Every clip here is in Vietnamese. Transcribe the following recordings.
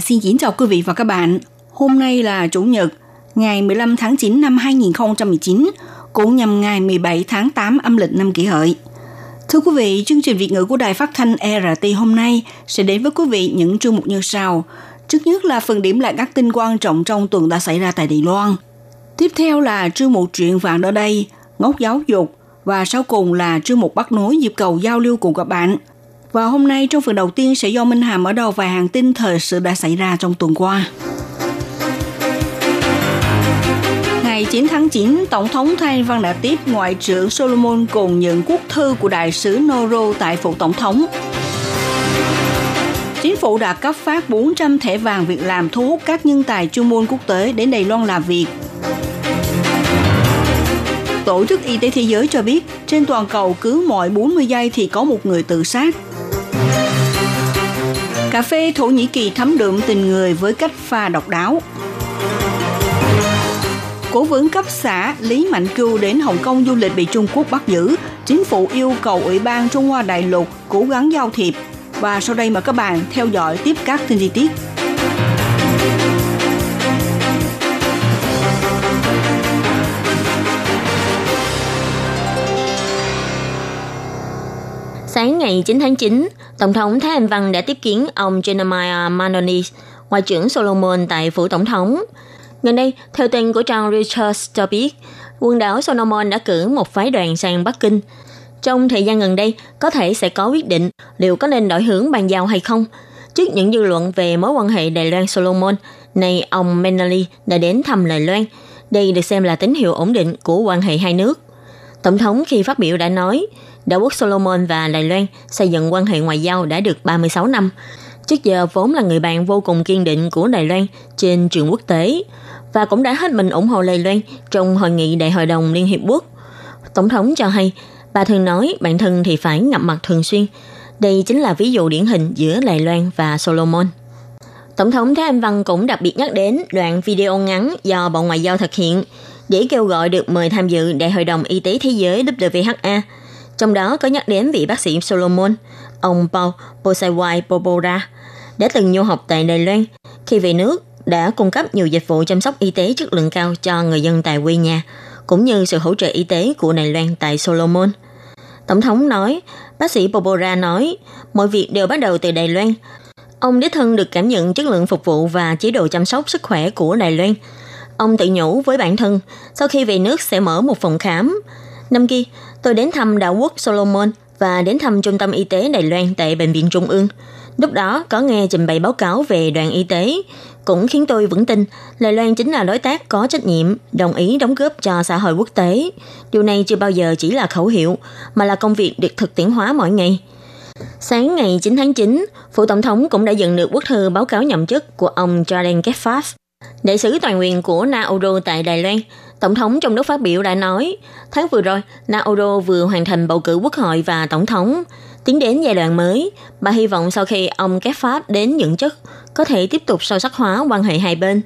Hà xin kính chào quý vị và các bạn. Hôm nay là Chủ nhật, ngày 15 tháng 9 năm 2019, cũng nhằm ngày 17 tháng 8 âm lịch năm kỷ hợi. Thưa quý vị, chương trình Việt ngữ của Đài Phát thanh RT hôm nay sẽ đến với quý vị những chương mục như sau. Trước nhất là phần điểm lại các tin quan trọng trong tuần đã xảy ra tại Đài Loan. Tiếp theo là chương mục chuyện vàng ở đây, ngốc giáo dục và sau cùng là chương mục bắt nối dịp cầu giao lưu cùng các bạn. Và hôm nay trong phần đầu tiên sẽ do Minh Hàm ở đầu vài hàng tin thời sự đã xảy ra trong tuần qua. Ngày 9 tháng 9, Tổng thống Thanh Văn đã tiếp Ngoại trưởng Solomon cùng nhận quốc thư của Đại sứ Noro tại Phủ Tổng thống. Chính phủ đã cấp phát 400 thẻ vàng việc làm thu hút các nhân tài chuyên môn quốc tế đến Đài Loan làm việc. Tổ chức Y tế Thế giới cho biết, trên toàn cầu cứ mỗi 40 giây thì có một người tự sát. Cà phê Thổ Nhĩ Kỳ thấm đượm tình người với cách pha độc đáo. Cố vấn cấp xã Lý Mạnh Cưu đến Hồng Kông du lịch bị Trung Quốc bắt giữ. Chính phủ yêu cầu Ủy ban Trung Hoa Đại lục cố gắng giao thiệp. Và sau đây mời các bạn theo dõi tiếp các tin chi tiết. Sáng ngày 9 tháng 9, Tổng thống Thái Anh Văn đã tiếp kiến ông Jeremiah Manonis, Ngoại trưởng Solomon tại Phủ Tổng thống. Gần đây, theo tin của trang Reuters cho biết, quần đảo Solomon đã cử một phái đoàn sang Bắc Kinh. Trong thời gian gần đây, có thể sẽ có quyết định liệu có nên đổi hướng bàn giao hay không. Trước những dư luận về mối quan hệ Đài Loan Solomon, nay ông Menali đã đến thăm Đài Loan. Đây được xem là tín hiệu ổn định của quan hệ hai nước. Tổng thống khi phát biểu đã nói, Đảo quốc Solomon và Đài Loan xây dựng quan hệ ngoại giao đã được 36 năm. Trước giờ vốn là người bạn vô cùng kiên định của Đài Loan trên trường quốc tế và cũng đã hết mình ủng hộ Đài Loan trong hội nghị Đại hội đồng Liên Hiệp Quốc. Tổng thống cho hay, bà thường nói bản thân thì phải ngập mặt thường xuyên. Đây chính là ví dụ điển hình giữa Đài Loan và Solomon. Tổng thống Thái Anh Văn cũng đặc biệt nhắc đến đoạn video ngắn do Bộ Ngoại giao thực hiện để kêu gọi được mời tham dự Đại hội đồng Y tế Thế giới WHA. Trong đó có nhắc đến vị bác sĩ Solomon, ông Paul Posaiwai Popora, đã từng du học tại Đài Loan. Khi về nước, đã cung cấp nhiều dịch vụ chăm sóc y tế chất lượng cao cho người dân tại quê nhà, cũng như sự hỗ trợ y tế của Đài Loan tại Solomon. Tổng thống nói, bác sĩ Popora nói, mọi việc đều bắt đầu từ Đài Loan. Ông đích thân được cảm nhận chất lượng phục vụ và chế độ chăm sóc sức khỏe của Đài Loan. Ông tự nhủ với bản thân, sau khi về nước sẽ mở một phòng khám. Năm kia, tôi đến thăm đảo quốc Solomon và đến thăm trung tâm y tế Đài Loan tại Bệnh viện Trung ương. Lúc đó có nghe trình bày báo cáo về đoàn y tế, cũng khiến tôi vững tin Đài Loan chính là đối tác có trách nhiệm, đồng ý đóng góp cho xã hội quốc tế. Điều này chưa bao giờ chỉ là khẩu hiệu, mà là công việc được thực tiễn hóa mỗi ngày. Sáng ngày 9 tháng 9, Phủ Tổng thống cũng đã nhận được bức thư báo cáo nhậm chức của ông Jordan Kefaf, đại sứ toàn quyền của Nauru tại Đài Loan. Tổng thống trong lúc phát biểu đã nói, tháng vừa rồi, Nauru vừa hoàn thành bầu cử quốc hội và tổng thống. Tiến đến giai đoạn mới, bà hy vọng sau khi ông Kép Pháp đến nhận chức, có thể tiếp tục sâu sắc hóa quan hệ hai bên.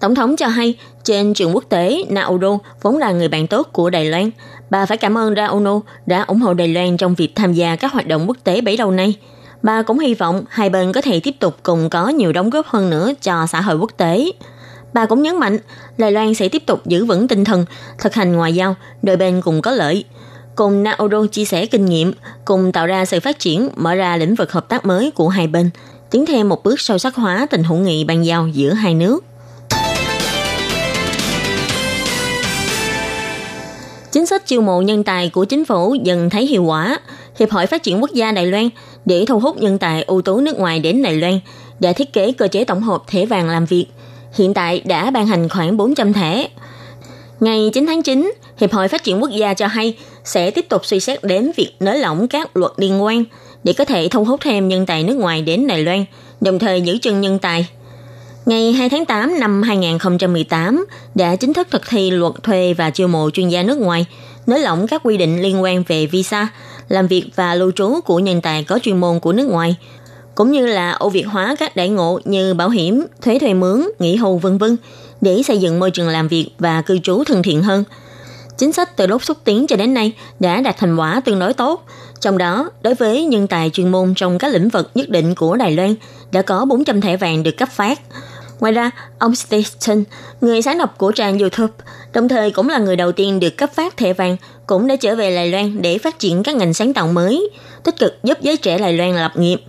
Tổng thống cho hay, trên trường quốc tế, Nauru vốn là người bạn tốt của Đài Loan. Bà phải cảm ơn Nauru đã ủng hộ Đài Loan trong việc tham gia các hoạt động quốc tế bấy lâu nay. Bà cũng hy vọng hai bên có thể tiếp tục cùng có nhiều đóng góp hơn nữa cho xã hội quốc tế. Bà cũng nhấn mạnh, Đài Loan sẽ tiếp tục giữ vững tinh thần, thực hành ngoại giao, đôi bên cùng có lợi. Cùng Naoro chia sẻ kinh nghiệm, cùng tạo ra sự phát triển, mở ra lĩnh vực hợp tác mới của hai bên, tiến thêm một bước sâu sắc hóa tình hữu nghị ban giao giữa hai nước. Chính sách chiêu mộ nhân tài của chính phủ dần thấy hiệu quả. Hiệp hội Phát triển Quốc gia Đài Loan để thu hút nhân tài ưu tú nước ngoài đến Đài Loan đã thiết kế cơ chế tổng hợp thẻ vàng làm việc. Hiện tại đã ban hành khoảng 400 thẻ. Ngày 9 tháng 9, Hiệp hội Phát triển Quốc gia cho hay sẽ tiếp tục suy xét đến việc nới lỏng các luật liên quan để có thể thu hút thêm nhân tài nước ngoài đến Đài Loan, đồng thời giữ chân nhân tài. Ngày 2 tháng 8 năm 2018 đã chính thức thực thi luật thuê và chiêu mộ chuyên gia nước ngoài, nới lỏng các quy định liên quan về visa, làm việc và lưu trú của nhân tài có chuyên môn của nước ngoài, cũng như là ô việt hóa các đại ngộ như bảo hiểm, thuế thuê mướn, nghỉ hưu vân vân để xây dựng môi trường làm việc và cư trú thân thiện hơn. Chính sách từ lúc xúc tiến cho đến nay đã đạt thành quả tương đối tốt, trong đó, đối với nhân tài chuyên môn trong các lĩnh vực nhất định của Đài Loan, đã có 400 thẻ vàng được cấp phát. Ngoài ra, ông Station, người sáng lập của trang YouTube, đồng thời cũng là người đầu tiên được cấp phát thẻ vàng, cũng đã trở về Đài Loan để phát triển các ngành sáng tạo mới, tích cực giúp giới trẻ Đài Loan lập nghiệp.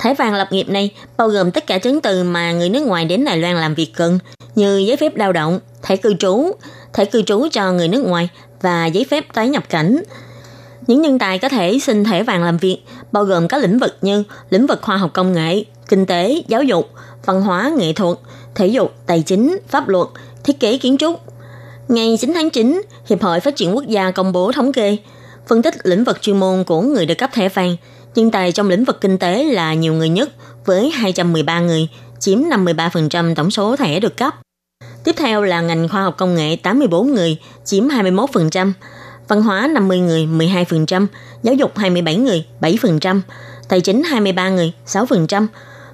Thẻ vàng lập nghiệp này bao gồm tất cả chứng từ mà người nước ngoài đến Đài Loan làm việc cần, như giấy phép lao động, thẻ cư trú, thẻ cư trú cho người nước ngoài và giấy phép tái nhập cảnh. Những nhân tài có thể xin thẻ vàng làm việc, bao gồm các lĩnh vực như lĩnh vực khoa học công nghệ, kinh tế, giáo dục, văn hóa, nghệ thuật, thể dục, tài chính, pháp luật, thiết kế kiến trúc. Ngày 9 tháng 9, Hiệp hội Phát triển Quốc gia công bố thống kê, phân tích lĩnh vực chuyên môn của người được cấp thẻ vàng. Nhân tài trong lĩnh vực kinh tế là nhiều người nhất, với 213 người, chiếm 53% tổng số thẻ được cấp. Tiếp theo là ngành khoa học công nghệ 84 người, chiếm 21%, văn hóa 50 người, 12%, giáo dục 27 người, 7%, tài chính 23 người, 6%.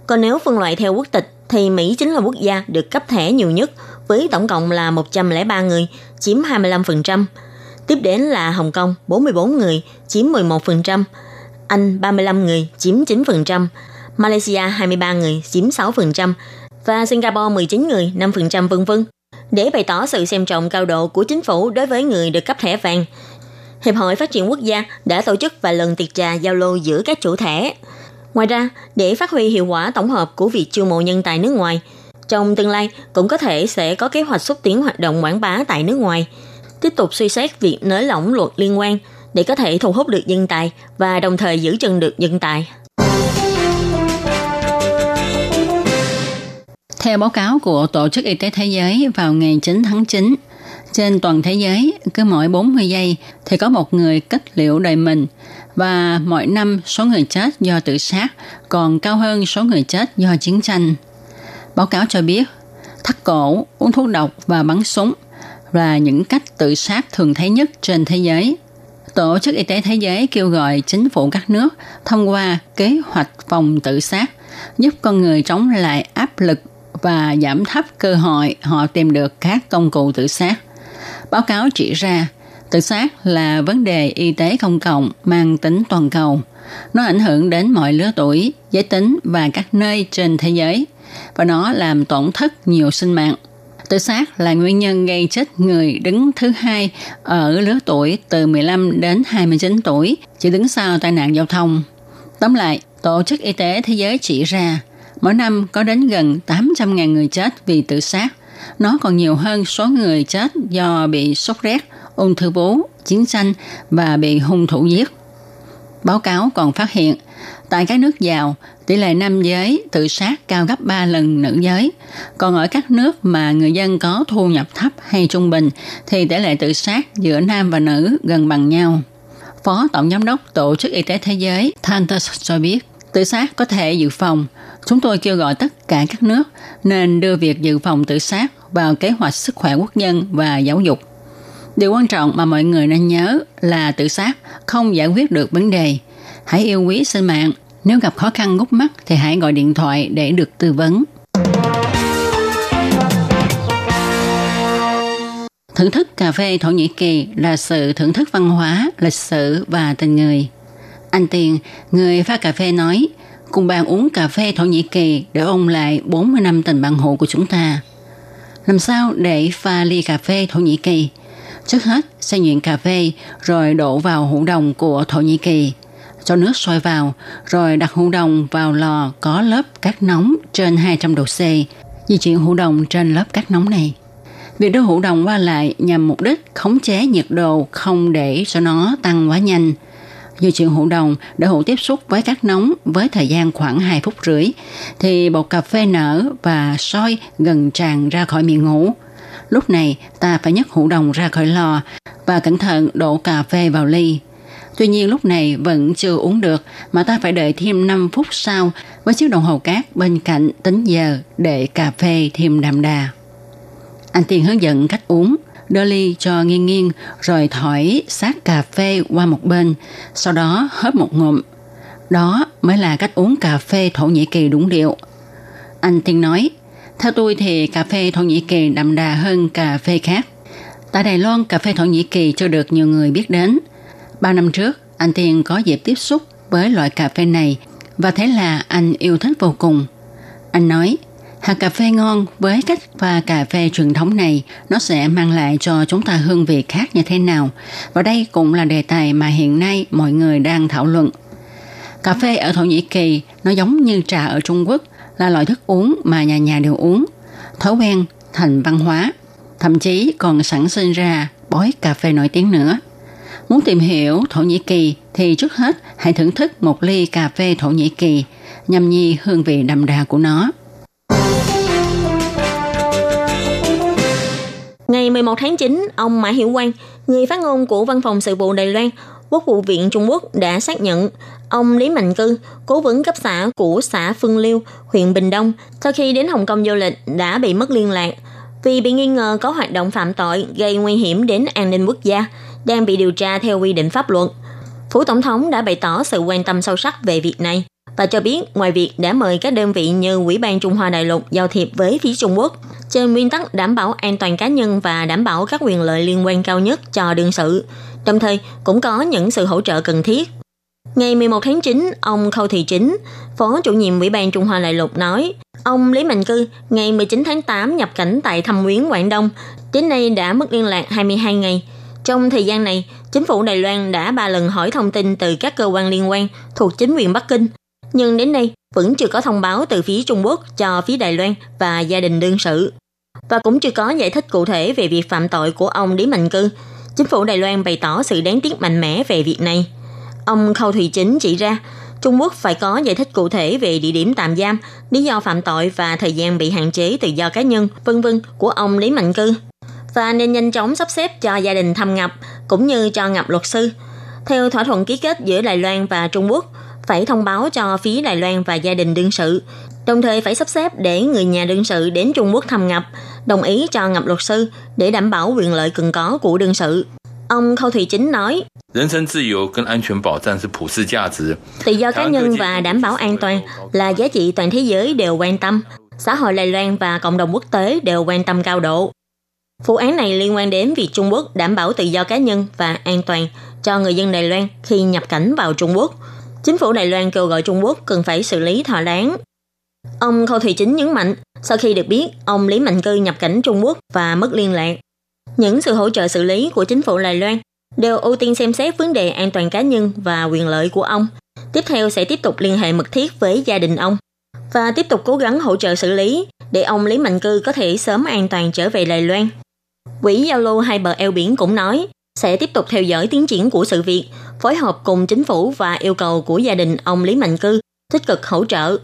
Còn nếu phân loại theo quốc tịch thì Mỹ chính là quốc gia được cấp thẻ nhiều nhất với tổng cộng là 103 người, chiếm 25%. Tiếp đến là Hồng Kông 44 người, chiếm 11%, anh 35 người, chiếm 9%, Malaysia 23 người, chiếm 6%, và Singapore 19 người, 5% vân vân. Để bày tỏ sự xem trọng cao độ của chính phủ đối với người được cấp thẻ vàng, Hiệp hội Phát triển Quốc gia đã tổ chức vài lần tiệc trà giao lưu giữa các chủ thẻ. Ngoài ra, để phát huy hiệu quả tổng hợp của việc chiêu mộ nhân tài nước ngoài, trong tương lai cũng có thể sẽ có kế hoạch xúc tiến hoạt động quảng bá tại nước ngoài, tiếp tục suy xét việc nới lỏng luật liên quan để có thể thu hút được nhân tài và đồng thời giữ chân được nhân tài. Theo báo cáo của Tổ chức Y tế Thế giới vào ngày 9 tháng 9, trên toàn thế giới, cứ mỗi 40 giây thì có một người kết liễu đời mình và mỗi năm số người chết do tự sát còn cao hơn số người chết do chiến tranh. Báo cáo cho biết, thắt cổ, uống thuốc độc và bắn súng là những cách tự sát thường thấy nhất trên thế giới. Tổ chức Y tế Thế giới kêu gọi chính phủ các nước thông qua kế hoạch phòng tự sát, giúp con người chống lại áp lực và giảm thấp cơ hội họ tìm được các công cụ tự sát. Báo cáo chỉ ra, tự sát là vấn đề y tế công cộng mang tính toàn cầu. Nó ảnh hưởng đến mọi lứa tuổi, giới tính và các nơi trên thế giới, và nó làm tổn thất nhiều sinh mạng. Tự sát là nguyên nhân gây chết người đứng thứ hai ở lứa tuổi từ 15 đến 29 tuổi, chỉ đứng sau tai nạn giao thông. Tóm lại, Tổ chức Y tế Thế giới chỉ ra, mỗi năm có đến gần 800.000 người chết vì tự sát. Nó còn nhiều hơn số người chết do bị sốt rét, ung thư vú, chiến tranh và bị hung thủ giết. Báo cáo còn phát hiện, tại các nước giàu, tỷ lệ nam giới tự sát cao gấp 3 lần nữ giới. Còn ở các nước mà người dân có thu nhập thấp hay trung bình thì tỷ lệ tự sát giữa nam và nữ gần bằng nhau. Phó Tổng Giám đốc Tổ chức Y tế Thế giới Tantus cho biết, tự sát có thể dự phòng. Chúng tôi kêu gọi tất cả các nước nên đưa việc dự phòng tự sát vào kế hoạch sức khỏe quốc dân và giáo dục. Điều quan trọng mà mọi người nên nhớ là tự sát không giải quyết được vấn đề. Hãy yêu quý sinh mạng. Nếu gặp khó khăn gút mắt thì hãy gọi điện thoại để được tư vấn. Thưởng thức cà phê Thổ Nhĩ Kỳ là sự thưởng thức văn hóa, lịch sử và tình người. Anh Tiền, người pha cà phê nói, cùng bạn uống cà phê Thổ Nhĩ Kỳ để ôn lại 40 năm tình bạn hữu của chúng ta. Làm sao để pha ly cà phê Thổ Nhĩ Kỳ? Trước hết, xay nhuyễn cà phê rồi đổ vào hũ đồng của Thổ Nhĩ Kỳ. Cho nước sôi vào, rồi đặt hũ đồng vào lò có lớp cát nóng trên 200 độ C. Di chuyển hũ đồng trên lớp cát nóng này. Việc đưa hũ đồng qua lại nhằm mục đích khống chế nhiệt độ không để cho nó tăng quá nhanh. Di chuyển hũ đồng để hũ tiếp xúc với cát nóng với thời gian khoảng 2 phút rưỡi thì bột cà phê nở và sôi gần tràn ra khỏi miệng hũ. Lúc này ta phải nhấc hũ đồng ra khỏi lò và cẩn thận đổ cà phê vào ly. Tuy nhiên lúc này vẫn chưa uống được mà ta phải đợi thêm 5 phút sau với chiếc đồng hồ cát bên cạnh tính giờ để cà phê thêm đậm đà. Anh Tiên hướng dẫn cách uống, đưa ly cho nghiêng nghiêng rồi thổi sát cà phê qua một bên, sau đó hớp một ngụm. Đó mới là cách uống cà phê Thổ Nhĩ Kỳ đúng điệu. Anh Tiên nói, theo tôi thì cà phê Thổ Nhĩ Kỳ đậm đà hơn cà phê khác. Tại Đài Loan, cà phê Thổ Nhĩ Kỳ chưa được nhiều người biết đến. 3 năm trước, anh Tiên có dịp tiếp xúc với loại cà phê này và thế là anh yêu thích vô cùng. Anh nói, hạt cà phê ngon với cách pha cà phê truyền thống này nó sẽ mang lại cho chúng ta hương vị khác như thế nào và đây cũng là đề tài mà hiện nay mọi người đang thảo luận. Cà phê ở Thổ Nhĩ Kỳ nó giống như trà ở Trung Quốc là loại thức uống mà nhà nhà đều uống. Thói quen thành văn hóa, thậm chí còn sản sinh ra bói cà phê nổi tiếng nữa. Muốn tìm hiểu Thổ Nhĩ Kỳ thì trước hết hãy thưởng thức một ly cà phê Thổ Nhĩ Kỳ, nhâm nhi hương vị đậm đà của nó. Ngày 11 tháng 9, ông Mã Hiểu Quang, người phát ngôn của Văn phòng Sự vụ Đài Loan, Quốc vụ viện Trung Quốc đã xác nhận ông Lý Mạnh Cư, cố vấn cấp xã của xã Phương Liêu, huyện Bình Đông, sau khi đến Hồng Kông du lịch đã bị mất liên lạc vì bị nghi ngờ có hoạt động phạm tội gây nguy hiểm đến an ninh quốc gia, đang bị điều tra theo quy định pháp luật. Phủ Tổng thống đã bày tỏ sự quan tâm sâu sắc về việc này và cho biết ngoài việc đã mời các đơn vị như Ủy ban Trung Hoa Đại lục giao thiệp với phía Trung Quốc, trên nguyên tắc đảm bảo an toàn cá nhân và đảm bảo các quyền lợi liên quan cao nhất cho đương sự, đồng thời cũng có những sự hỗ trợ cần thiết. Ngày 11 tháng 9, ông Khâu Thị Chính, Phó chủ nhiệm Ủy ban Trung Hoa Đại lục nói, ông Lý Mạnh Cư ngày 19 tháng 8 nhập cảnh tại Thâm Quyến, Quảng Đông, đến nay đã mất liên lạc 22 ngày. Trong thời gian này, chính phủ Đài Loan đã ba lần hỏi thông tin từ các cơ quan liên quan thuộc chính quyền Bắc Kinh, nhưng đến nay vẫn chưa có thông báo từ phía Trung Quốc cho phía Đài Loan và gia đình đương sự. Và cũng chưa có giải thích cụ thể về việc phạm tội của ông Lý Mạnh Cư. Chính phủ Đài Loan bày tỏ sự đáng tiếc mạnh mẽ về việc này. Ông Khâu Thùy Chính chỉ ra, Trung Quốc phải có giải thích cụ thể về địa điểm tạm giam, lý do phạm tội và thời gian bị hạn chế tự do cá nhân, vân vân của ông Lý Mạnh Cư và nên nhanh chóng sắp xếp cho gia đình thăm ngập cũng như cho ngập luật sư. Theo thỏa thuận ký kết giữa Đài Loan và Trung Quốc, phải thông báo cho phía Đài Loan và gia đình đương sự, đồng thời phải sắp xếp để người nhà đương sự đến Trung Quốc thăm ngập, đồng ý cho ngập luật sư để đảm bảo quyền lợi cần có của đương sự. Ông Khâu Thủy Chính nói, Tự do cá nhân và đảm bảo an toàn là giá trị toàn thế giới đều quan tâm. Xã hội Đài Loan và cộng đồng quốc tế đều quan tâm cao độ. Vụ án này liên quan đến việc Trung Quốc đảm bảo tự do cá nhân và an toàn cho người dân Đài Loan khi nhập cảnh vào Trung Quốc. Chính phủ Đài Loan kêu gọi Trung Quốc cần phải xử lý thỏa đáng. Ông Khâu Thủy Chính nhấn mạnh, sau khi được biết ông Lý Mạnh Cư nhập cảnh Trung Quốc và mất liên lạc, những sự hỗ trợ xử lý của chính phủ Đài Loan đều ưu tiên xem xét vấn đề an toàn cá nhân và quyền lợi của ông. Tiếp theo sẽ tiếp tục liên hệ mật thiết với gia đình ông và tiếp tục cố gắng hỗ trợ xử lý để ông Lý Mạnh Cư có thể sớm an toàn trở về Đài Loan. Quỹ giao lưu hai bờ eo biển cũng nói sẽ tiếp tục theo dõi tiến triển của sự việc, phối hợp cùng chính phủ và yêu cầu của gia đình ông Lý Mạnh Cư tích cực hỗ trợ.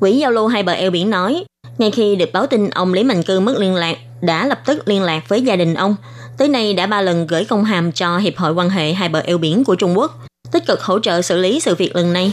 Quỹ giao lưu hai bờ eo biển nói, ngay khi được báo tin ông Lý Mạnh Cư mất liên lạc, đã lập tức liên lạc với gia đình ông. Tới nay đã ba lần gửi công hàm cho Hiệp hội quan hệ hai bờ eo biển của Trung Quốc, tích cực hỗ trợ xử lý sự việc lần này.